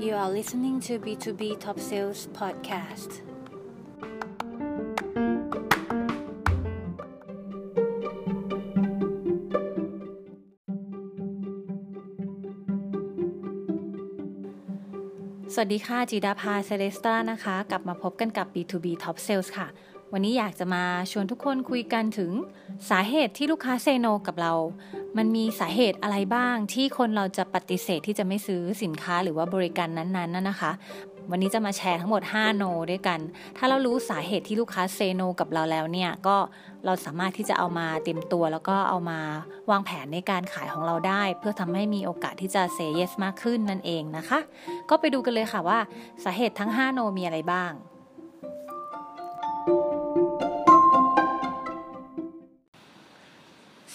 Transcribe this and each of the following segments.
You are listening to B2B Top Sales Podcast สวัสดีค่ะจีดาพาเซเลสตานะคะ กลับมาพบกันกับ B2B Top Sales ค่ะ วันนี้อยากจะมาชวนทุกคนคุยกันถึงสาเหตุที่ลูกค้าเซโนกับเรา มันมีสาเหตุอะไรบ้างที่คนเราจะปฏิเสธที่จะไม่ซื้อสินค้าหรือว่าบริการนั้นๆนนะคะ วันนี้จะมาแชร์ทั้งหมด 5 โน ด้วยกัน ถ้าเรารู้สาเหตุที่ลูกค้าเซโน กับเราแล้วเนี่ยก็เราสามารถที่จะเอามาเต็มตัว แล้วก็เอามาวางแผนในการขายของเราได้ เพื่อทำให้มีโอกาสที่จะเซเยสมากขึ้นนั่นเองนะคะ ก็ไปดูกันเลยค่ะว่าสาเหตุทั้ง 5 โนมีอะไรบ้าง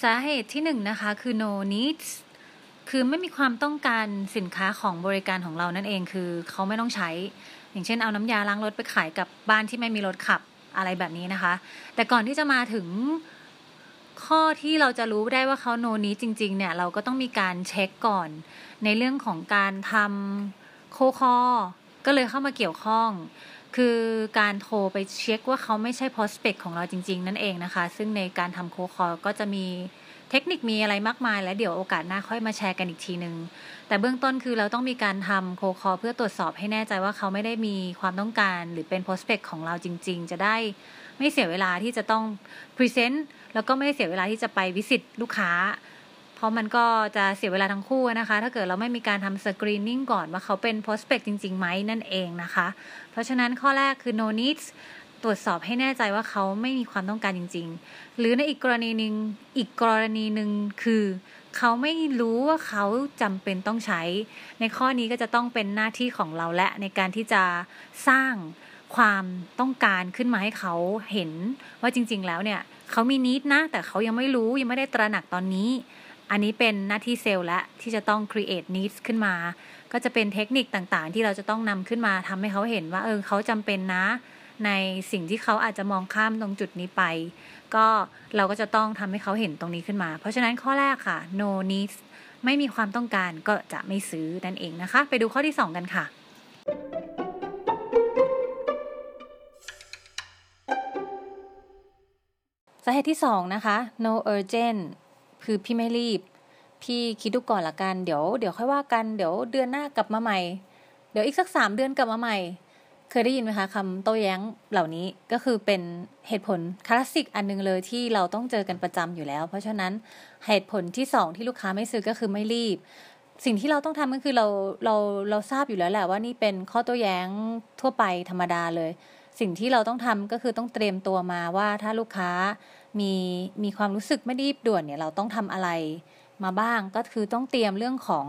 สาเหตุที่หนึ่งนะคะคือ no needs คือไม่มีความต้องการสินค้าของบริการของเรานั่นเองคือเขาไม่ต้องใช้ อย่างเช่นเอาน้ำยาล้างรถไปขายกับบ้านที่ไม่มีรถขับอะไรแบบนี้นะคะ แต่ก่อนที่จะมาถึงข้อที่เราจะรู้ได้ว่าเขาโนนี้จริง ๆ เนี่ย เราก็ต้องมีการเช็คก่อน ในเรื่องของการทำโคคอ ก็เลยเข้ามาเกี่ยวข้อง คือการโทรไปเช็คว่าเขาไม่ใช่ prospect ของเราจริง ๆ นั่นเองนะคะ ซึ่งในการทำโคคอก็จะมีเทคนิคมีอะไรมากมาย แล้วเดี๋ยวโอกาสหน้าค่อยมาแชร์กันอีกทีนึง แต่เบื้องต้นคือเราต้องมีการทำโคคอเพื่อตรวจสอบให้แน่ใจว่าเขาไม่ได้มีความต้องการ หรือเป็น prospect ของเราจริง ๆ จะได้ไม่เสียเวลาที่จะต้อง present แล้วก็ไม่เสียเวลาที่จะไปวิสิตลูกค้า ราะมันก็จะเสียเวลาทั้งคู่นะคะ ถ้าเกิดเราไม่มีการทำ screening ก่อนว่าเขาเป็น prospect จริงๆไหมนั่นเองนะคะ เพราะฉะนั้นข้อแรกคือ no needs ตรวจสอบให้แน่ใจว่าเขาไม่มีความต้องการจริง ๆ หรือในอีกกรณีหนึ่งอีกกรณีหนึ่งคือ เขาไม่รู้ว่าเขาจำเป็นต้องใช้ ในข้อนี้ก็จะต้องเป็นหน้าที่ของเราและในการที่จะสร้างความต้องการขึ้นมาให้เขาเห็นว่าจริง ๆ แล้วเนี่ย เขามีนิดนะ แต่เขายังไม่รู้ยังไม่ได้ตระหนักตอนนี้ อันนี้เป็นหน้าที่เซลล์และที่จะต้อง create needs ขึ้นมา ก็จะเป็นเทคนิคต่างๆ ที่เราจะต้องนำขึ้นมาทำให้เขาเห็นว่าเออเขาจำเป็นนะ ในสิ่งที่เขาอาจจะมองข้ามตรงจุดนี้ไป ก็เราก็จะต้องทำให้เขาเห็นตรงนี้ขึ้นมา เพราะฉะนั้นข้อแรกค่ะ no needs ไม่มีความต้องการก็จะไม่ซื้อนั่นเองนะคะ ไปดูข้อที่ 2 กันค่ะสาเหตุที่ 2 นะคะ no urgent คือพี่ไม่รีบ พี่คิดดูก่อนละกัน เดี๋ยวเดี๋ยวค่อยว่ากัน เดี๋ยวเดือนหน้ากลับมาใหม่ เดี๋ยวอีกสักสามเดือนกลับมาใหม่ เคยได้ยินไหมคะคำโต้แย้งเหล่านี้ก็คือเป็นเหตุผลคลาสสิกอันนึงเลยที่เราต้องเจอกันประจำอยู่แล้ว เพราะฉะนั้นเหตุผลที่สองที่ลูกค้าไม่ซื้อก็คือไม่รีบสิ่งที่เราต้องทำก็คือเราเราเราทราบอยู่แล้วแหละว่านี่เป็นข้อโต้แย้งทั่วไปธรรมดาเลย สิ่งที่เราต้องทำก็คือต้องเตรียมตัวมาว่าถ้าลูกค้า มีมีความรู้สึกไม่รีบด่วนเนี่ยเราต้องทำอะไรมาบ้างก็คือต้องเตรียมเรื่องของ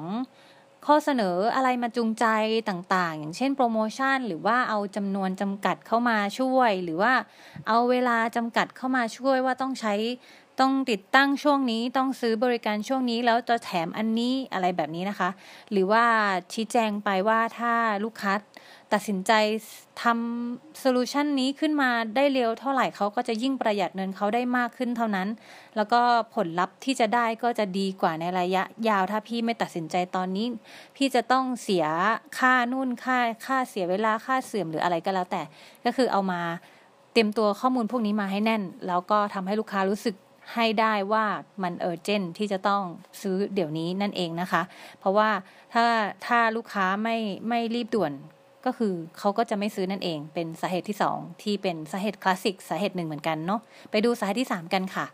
ข้อเสนออะไรมาจูงใจต่าง ๆ อย่างเช่นโปรโมชั่น หรือว่าเอาจำนวนจำกัดเข้ามาช่วย หรือว่าเอาเวลาจำกัดเข้ามาช่วยว่าต้องใช้ ต้องติดตั้งช่วงนี้ต้องซื้อบริการช่วงนี้แล้วจะแถมอันนี้อะไรแบบนี้นะคะ หรือว่าชี้แจงไปว่าถ้าลูกค้าตัดสินใจทำโซลูชันนี้ขึ้นมาได้เร็วเท่าไหร่เขาก็จะยิ่งประหยัดเงินเขาได้มากขึ้นเท่านั้น แล้วก็ผลลัพธ์ที่จะได้ก็จะดีกว่าในระยะยาวถ้าพี่ไม่ตัดสินใจตอนนี้ พี่จะต้องเสียค่านู่นค่าค่าเสียเวลาค่าเสื่อมหรืออะไรก็แล้วแต่ ก็คือเอามาเตรียมตัวข้อมูลพวกนี้มาให้แน่น แล้วก็ทำให้ลูกค้ารู้สึก ให้ได้ว่ามันเออเจนที่จะต้องซื้อเดี๋ยวนี้นั่นเองนะคะ เพราะว่าถ้าถ้าลูกค้าไม่ไม่รีบด่วนก็คือเขาก็จะไม่ซื้อนั่นเอง เป็นสาเหตุที่สองที่เป็นสาเหตุคลาสสิกสาเหตุหนึ่งเหมือนกันเนาะไปดูสาเหตุที่สามกันค่ะ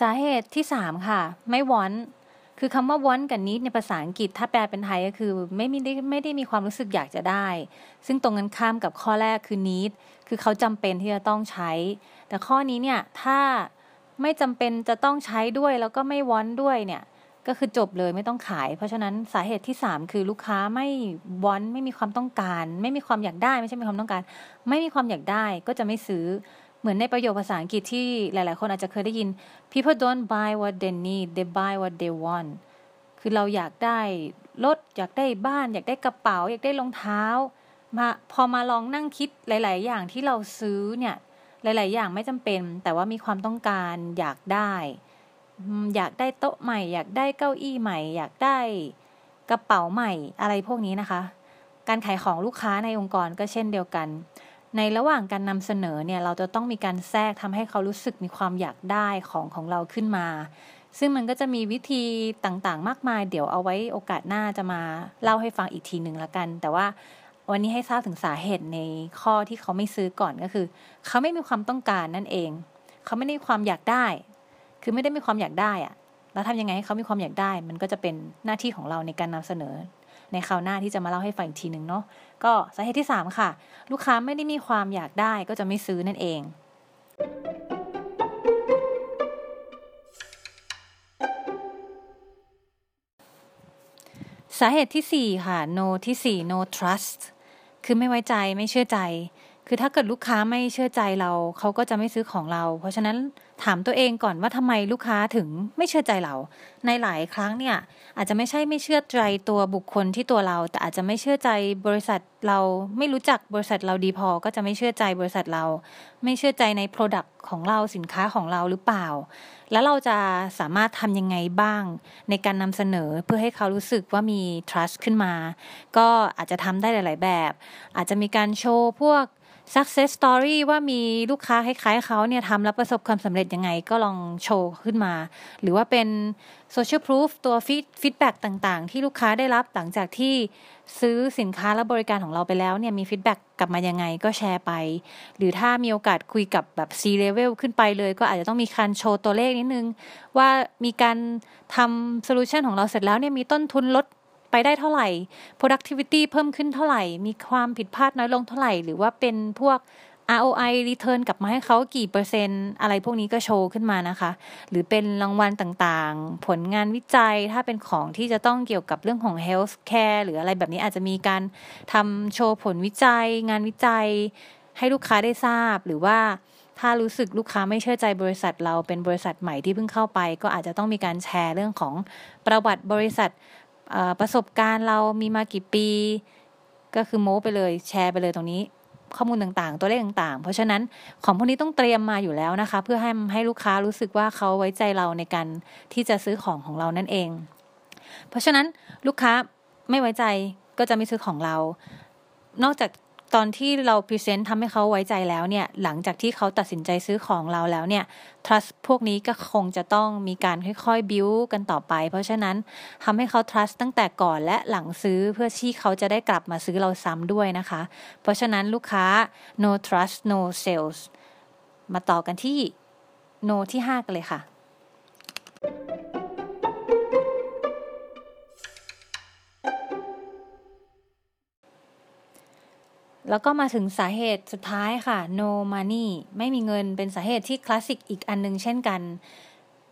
สาเหตุที่สามค่ะ ไม่วอน คือคำว่าวอนกับนิดในภาษาอังกฤษ ถ้าแปลเป็นไทยก็คือไม่ได้ไม่ได้มีความรู้สึกอยากจะได้ ซึ่งตรงกันข้ามกับข้อแรกคือนิดคือเขาจำเป็นที่จะต้องใช้ แต่ข้อนี้เนี่ยถ้าไม่จำเป็นจะต้องใช้ด้วยแล้วก็ไม่วอนด้วยเนี่ยก็คือจบเลยไม่ต้องขาย เพราะฉะนั้นสาเหตุที่ 3 คือลูกค้าไม่วอนไม่มีความต้องการ ไม่มีความอยากได้ ไม่ใช่มีความต้องการ ไม่มีความอยากได้ก็จะไม่ซื้อ เหมือนในประโยคภาษาอังกฤษที่หลาย ๆ คนอาจจะเคยได้ยิน people don't buy what they need they buy what they want คือเราอยากได้รถอยากได้บ้าน อยากได้กระเป๋า อยากได้รองเท้า มาพอมาลองนั่งคิดหลาย ๆ อย่างที่เราซื้อเนี่ย หลาย ๆ อย่างไม่จำเป็น แต่ว่ามีความต้องการอยากได้ อยากได้โต๊ะใหม่ อยากได้เก้าอี้ใหม่ อยากได้กระเป๋าใหม่อะไรพวกนี้นะคะ การขายของลูกค้าในองค์กรก็เช่นเดียวกัน ในระหว่างการนำเสนอเนี่ยเราจะต้องมีการแทรกทำให้เขารู้สึกมีความอยากได้ของของเราขึ้นมา ซึ่งมันก็จะมีวิธีต่างๆ มากมาย เดี๋ยวเอาไว้โอกาสหน้าจะมาเล่าให้ฟังอีกทีหนึ่งละกัน แต่ว่าวันนี้ให้ทราบถึงสาเหตุในข้อที่เขาไม่ซื้อก่อนก็คือ เขาไม่มีความต้องการนั่นเอง เขาไม่ได้ความอยากได้ คือไม่ได้มีความอยากได้อะแล้วทำยังไงให้เขามีความอยากได้ มันก็จะเป็นหน้าที่ของเราในการนำเสนอ ในคราวหน้าที่จะมาเล่าให้ฟังอีกทีหนึ่งเนาะก็สาเหตุที่สามค่ะ ลูกค้าไม่ได้มีความอยากได้ก็จะไม่ซื้อนั่นเองสาเหตุที่สี่ค่ะ no ที่สี่ no trust คือไม่ไว้ใจไม่เชื่อใจ คือถ้าเกิดลูกค้าไม่เชื่อใจเรา เขาก็จะไม่ซื้อของเรา เพราะฉะนั้นถามตัวเองก่อนว่าทำไมลูกค้าถึงไม่เชื่อใจเรา ในหลายครั้งเนี่ยอาจจะไม่ใช่ไม่เชื่อใจตัวบุคคลที่ตัวเรา แต่อาจจะไม่เชื่อใจบริษัทเราไม่รู้จักบริษัทเราดีพอ ก็จะไม่เชื่อใจบริษัทเรา ไม่เชื่อใจใน Product ของเราสินค้าของเราหรือเปล่า แล้วเราจะสามารถทำยังไงบ้าง ในการนำเสนอเพื่อให้เขารู้สึกว่ามี trust ขึ้นมา ก็อาจจะทำได้หลาย ๆ แบบ อาจจะมีการโชว์พวก success story ว่ามีลูกค้าคล้ายๆเขาเนี่ยทำแล้วประสบความสำเร็จยังไงก็ลองโชว์ขึ้นมา หรือว่าเป็น social proof ตัว feedback ต่างๆ ที่ลูกค้าได้รับหลังจากที่ซื้อสินค้าและบริการของเราไปแล้วเนี่ยมี feedback กลับมายังไงก็แชร์ไป หรือถ้ามีโอกาสคุยกับแบบ C level ขึ้นไปเลย ก็อาจจะต้องมีการโชว์ตัวเลขนิดนึง ว่ามีการทำโซลูชันของเราเสร็จแล้วเนี่ยมีต้นทุนลด ไปได้เท่าไหร่ productivity เพิ่มขึ้นเท่าไหร่ มีความผิดพลาดน้อยลงเท่าไหร่ หรือว่าเป็นพวก ROI return กลับมาให้เขากี่เปอร์เซ็นต์อะไรพวกนี้ก็โชว์ขึ้นมานะคะ หรือเป็นรางวัลต่างๆ ผลงานวิจัยถ้าเป็นของที่จะต้องเกี่ยวกับเรื่องของ health care หรืออะไรแบบนี้อาจจะมีการทำโชว์ผลวิจัย งานวิจัย ให้ลูกค้าได้ทราบหรือว่าถ้ารู้สึกลูกค้าไม่เชื่อใจบริษัทเราเป็นบริษัทใหม่ที่เพิ่งเข้าไป ก็อาจจะต้องมีการแชร์เรื่องของประวัติบริษัท ประสบการณ์เรามีมากี่ปี ก็คือโม้ไปเลยแชร์ไปเลยตรงนี้ ข้อมูลต่างๆ ตัวเลขต่างๆ เพราะฉะนั้นของพวกนี้ต้องเตรียมมาอยู่แล้วนะคะ เพื่อให้ให้ลูกค้ารู้สึกว่าเขาไว้ใจเราในการที่จะซื้อของของเรานั่นเอง เพราะฉะนั้นลูกค้าไม่ไว้ใจก็จะไม่ซื้อของเรา นอกจาก ตอนที่เรา present ทำให้เขาไว้ใจแล้วเนี่ย หลังจากที่เขาตัดสินใจซื้อของเราแล้วเนี่ย trust พวกนี้ก็คงจะต้องมีการค่อยๆ build กันต่อไป เพราะฉะนั้นทำให้เขา trust ตั้งแต่ก่อนและหลังซื้อเพื่อที่เขาจะได้กลับมาซื้อเราซ้ำด้วยนะคะ เพราะฉะนั้นลูกค้า no trust no sales มาต่อกันที่ no ที่ 5 กันเลยค่ะ แล้วก็มาถึงสาเหตุสุดท้ายค่ะ no money ไม่มีเงินเป็นสาเหตุที่คลาสสิกอีกอันนึงเช่นกัน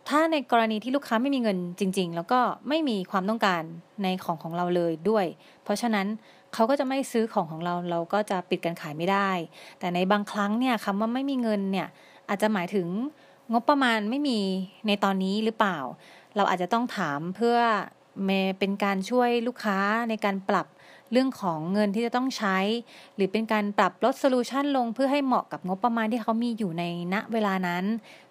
ถ้าในกรณีที่ลูกค้าไม่มีเงินจริง ๆ แล้วก็ไม่มีความต้องการในของของเราเลยด้วย เพราะฉะนั้นเขาก็จะไม่ซื้อของของเราเราก็จะปิดการขายไม่ได้ แต่ในบางครั้งเนี่ยคำว่าไม่มีเงินเนี่ยอาจจะหมายถึงงบประมาณไม่มีในตอนนี้หรือเปล่า เราอาจจะต้องถามเพื่อเป็นการช่วยลูกค้าในการปรับ เรื่องของเงินที่จะต้องใช้ หรือเป็นการปรับลด solution ลงเพื่อให้เหมาะกับงบประมาณที่เขามีอยู่ในณเวลานั้น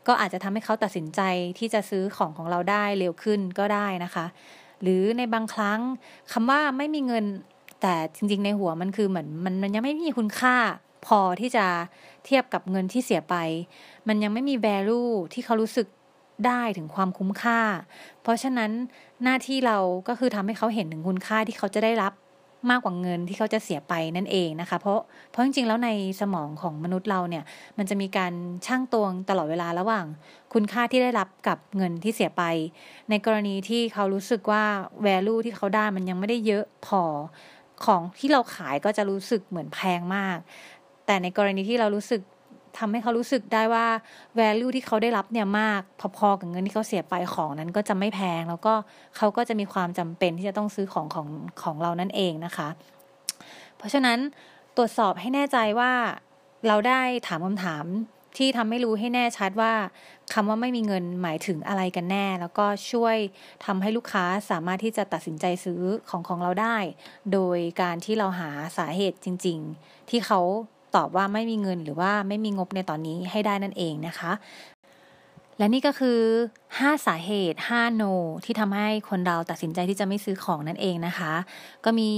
ก็อาจจะทำให้เขาตัดสินใจที่จะซื้อของของเราได้เร็วขึ้นก็ได้นะคะ หรือในบางครั้งคำว่าไม่มีเงินแต่จริงๆในหัวมันคือเหมือนมันมันยังไม่มีคุณค่าพอที่จะเทียบกับเงินที่เสียไป มันยังไม่มี value ที่เขารู้สึกได้ถึงความคุ้มค่า เพราะฉะนั้นหน้าที่เราก็คือทำให้เขาเห็นถึงคุณค่าที่เขาจะได้รับ มากกว่าเงินที่เขาจะเสียไปนั่นเองนะคะ เพราะเพราะจริงๆแล้วในสมองของมนุษย์เราเนี่ยมันจะมีการช่างตวงตลอดเวลาระหว่าง คุณค่าที่ได้รับกับเงินที่เสียไป ในกรณีที่เขารู้สึกว่า value ที่เขาได้มันยังไม่ได้เยอะพอของที่เราขายก็จะรู้สึกเหมือนแพงมาก แต่ในกรณีที่เรารู้สึก ทำให้เขารู้สึกได้ว่า value ที่เขาได้รับเนี่ยมากพอๆกับเงินที่เขาเสียไปของนั้นก็จะไม่แพง แล้วก็เขาก็จะมีความจำเป็นที่จะต้องซื้อของของของเรานั่นเองนะคะ เพราะฉะนั้นตรวจสอบให้แน่ใจว่าเราได้ถามคำถามที่ทำให้รู้ให้แน่ชัดว่าคำว่าไม่มีเงินหมายถึงอะไรกันแน่ แล้วก็ช่วยทำให้ลูกค้าสามารถที่จะตัดสินใจซื้อของของเราได้ โดยการที่เราหาสาเหตุจริง ๆ ที่เขา ตอบว่าไม่มีเงินหรือว่าไม่มีงบในตอนนี้ให้ได้นั่นเองนะคะ และนี่ก็คือ 5 สาเหตุ5 no ที่ทำให้คนเราตัดสินใจที่จะไม่ซื้อของนั่นเองนะคะ ก็มี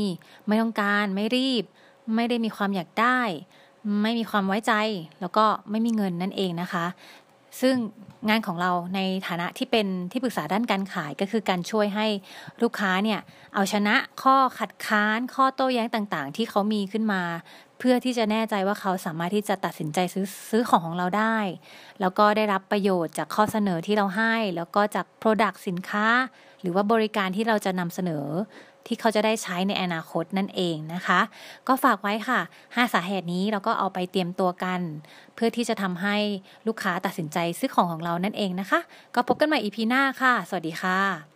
ไม่ต้องการไม่รีบ ไม่ได้มีความอยากได้ ไม่มีความไว้ใจ แล้วก็ไม่มีเงินนั่นเองนะคะ ซึ่งงานของเราในฐานะที่เป็นที่ปรึกษาด้านการขายก็คือการช่วยให้ลูกค้าเนี่ยเอาชนะข้อขัดค้านข้อโต้แย้งต่างๆ ที่เขามีขึ้นมา เพื่อที่จะแน่ใจว่าเขาสามารถที่จะตัดสินใจซื้อซื้อของของเราได้ แล้วก็ได้รับประโยชน์จากข้อเสนอที่เราให้ แล้วก็จาก Product สินค้า หรือว่าบริการที่เราจะนำเสนอ ที่เขาจะได้ใช้ในอนาคตนั่นเองนะคะ ก็ฝากไว้ค่ะ 5 สาเหตุนี้เราก็เอาไปเตรียมตัวกัน เพื่อที่จะทำให้ลูกค้าตัดสินใจซื้อของของเรานั่นเองนะคะ ก็พบกันใหม่ EP หน้าค่ะ สวัสดีค่ะ